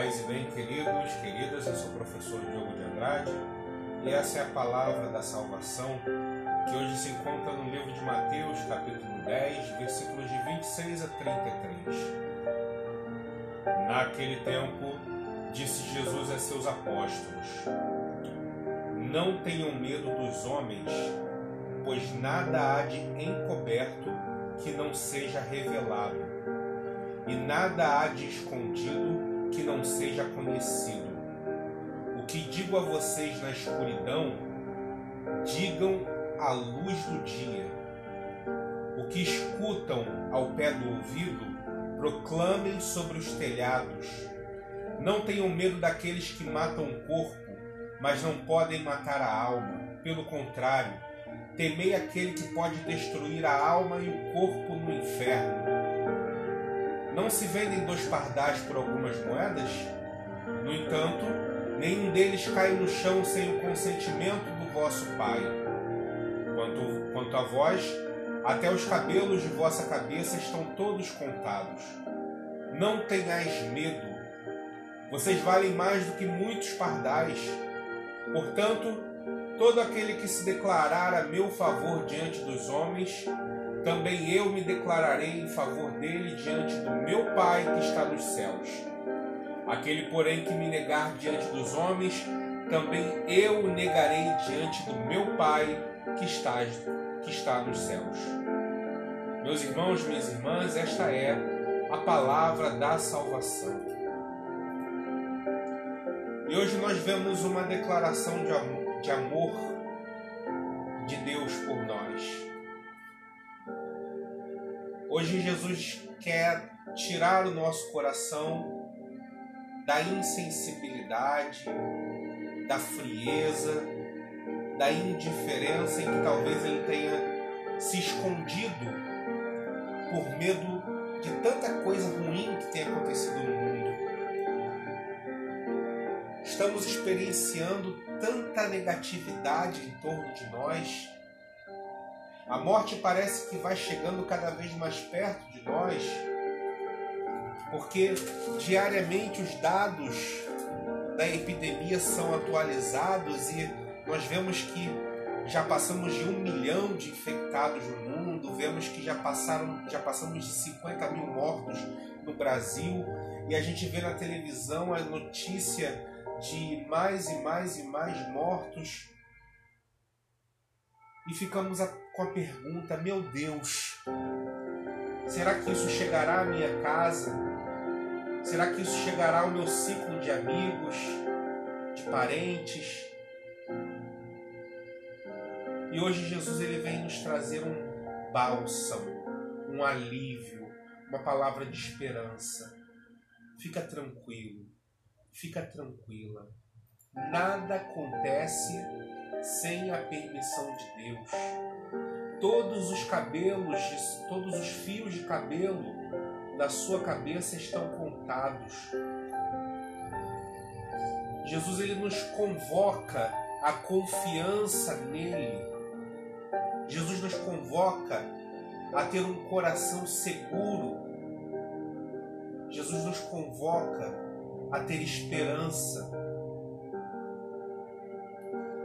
Paz e bem, queridos, queridas, eu sou o professor Diogo de Andrade e essa é a palavra da salvação que hoje se encontra no livro de Mateus, capítulo 10, versículos de 26 a 33. Naquele tempo, disse Jesus a seus apóstolos: Não tenham medo dos homens, pois nada há de encoberto que não seja revelado, e nada há de escondido que não seja conhecido. O que digo a vocês na escuridão, digam à luz do dia. O que escutam ao pé do ouvido, proclamem sobre os telhados. Não tenham medo daqueles que matam o corpo, mas não podem matar a alma. Pelo contrário, temei aquele que pode destruir a alma e o corpo no inferno. Não se vendem dois pardais por algumas moedas? No entanto, nenhum deles cai no chão sem o consentimento do vosso Pai. Quanto, quanto a vós, até os cabelos de vossa cabeça estão todos contados. Não tenhais medo. Vocês valem mais do que muitos pardais. Portanto, todo aquele que se declarar a meu favor diante dos homens, também eu me declararei em favor dele diante do meu Pai que está nos céus. Aquele, porém, que me negar diante dos homens, também eu o negarei diante do meu Pai que está, que está nos céus. Meus irmãos, minhas irmãs, esta é a palavra da salvação. E hoje nós vemos uma declaração de amor, de amor de Deus por nós. Hoje Jesus quer tirar o nosso coração da insensibilidade, da frieza, da indiferença em que talvez ele tenha se escondido por medo de tanta coisa ruim que tem acontecido no mundo. Estamos experienciando tanta negatividade em torno de nós a morte parece que vai chegando cada vez mais perto de nós, porque diariamente os dados da epidemia são atualizados e nós vemos que já passamos de um milhão de infectados no mundo, vemos que já, passaram, já passamos de 50 mil mortos no Brasil e a gente vê na televisão a notícia de mais e mais e mais mortos. E ficamos com a pergunta: meu Deus, será que isso chegará à minha casa? Será que isso chegará ao meu ciclo de amigos, de parentes? E hoje Jesus ele vem nos trazer um bálsamo, um alívio, uma palavra de esperança. Fica tranquilo, fica tranquila. Nada acontece sem a permissão de Deus. Todos os cabelos, todos os fios de cabelo da sua cabeça estão contados. Jesus ele nos convoca a confiança nele. Jesus nos convoca a ter um coração seguro. Jesus nos convoca a ter esperança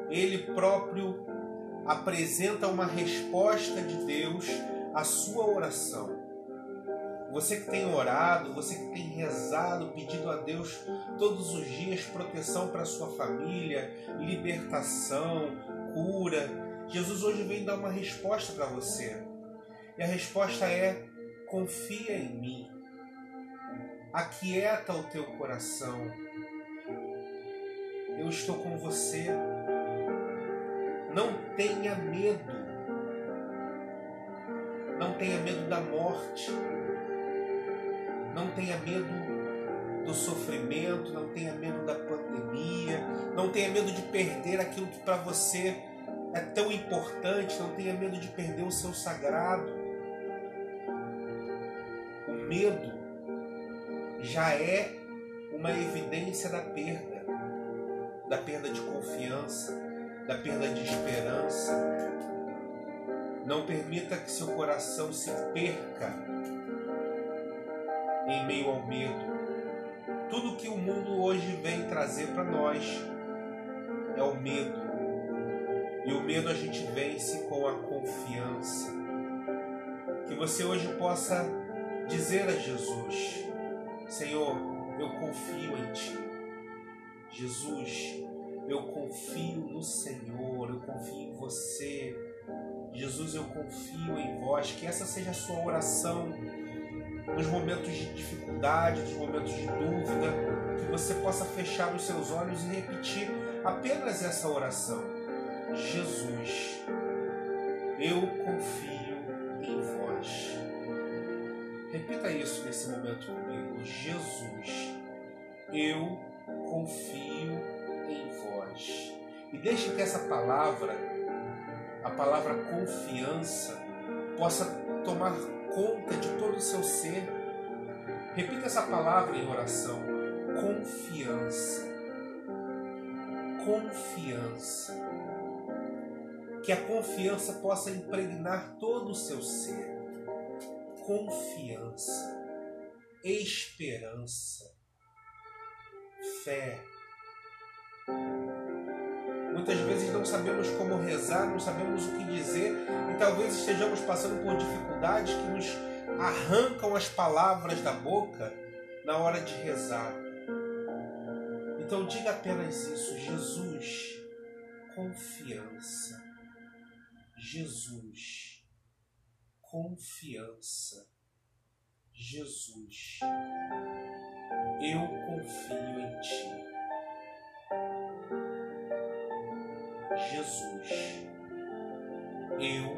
ele próprio apresenta uma resposta de Deus à sua oração. Você que tem orado, você que tem rezado, pedindo a Deus todos os dias proteção para sua família, libertação, cura. Jesus hoje vem dar uma resposta para você. E a resposta é: confia em mim. Aquieta o teu coração. Eu estou com você. Não tenha medo. Não tenha medo da morte. Não tenha medo do sofrimento, não tenha medo da pandemia, não tenha medo de perder aquilo que para você é tão importante, não tenha medo de perder o seu sagrado. O medo já é uma evidência da perda, da perda de confiança, da perda de esperança. Não permita que seu coração se perca em meio ao medo. Tudo que o mundo hoje vem trazer para nós é o medo. E o medo a gente vence com a confiança. Que você hoje possa dizer a Jesus: Senhor, eu confio em Ti. Jesus, confio no Senhor, eu confio em você. Jesus, eu confio em vós. Que essa seja a sua oração nos momentos de dificuldade, nos momentos de dúvida, que você possa fechar os seus olhos e repetir apenas essa oração. Jesus, eu confio em vós. Repita isso nesse momento comigo. Jesus, eu confio. E deixe que essa palavra, a palavra confiança, possa tomar conta de todo o seu ser. Repita essa palavra em oração: confiança. Confiança. Que a confiança possa impregnar todo o seu ser. Confiança, esperança, fé. Muitas vezes não sabemos como rezar, não sabemos o que dizer e talvez estejamos passando por dificuldades que nos arrancam as palavras da boca na hora de rezar. Então diga apenas isso: Jesus, confiança. Jesus, confiança. Jesus, eu confio em Ti. Jesus, eu.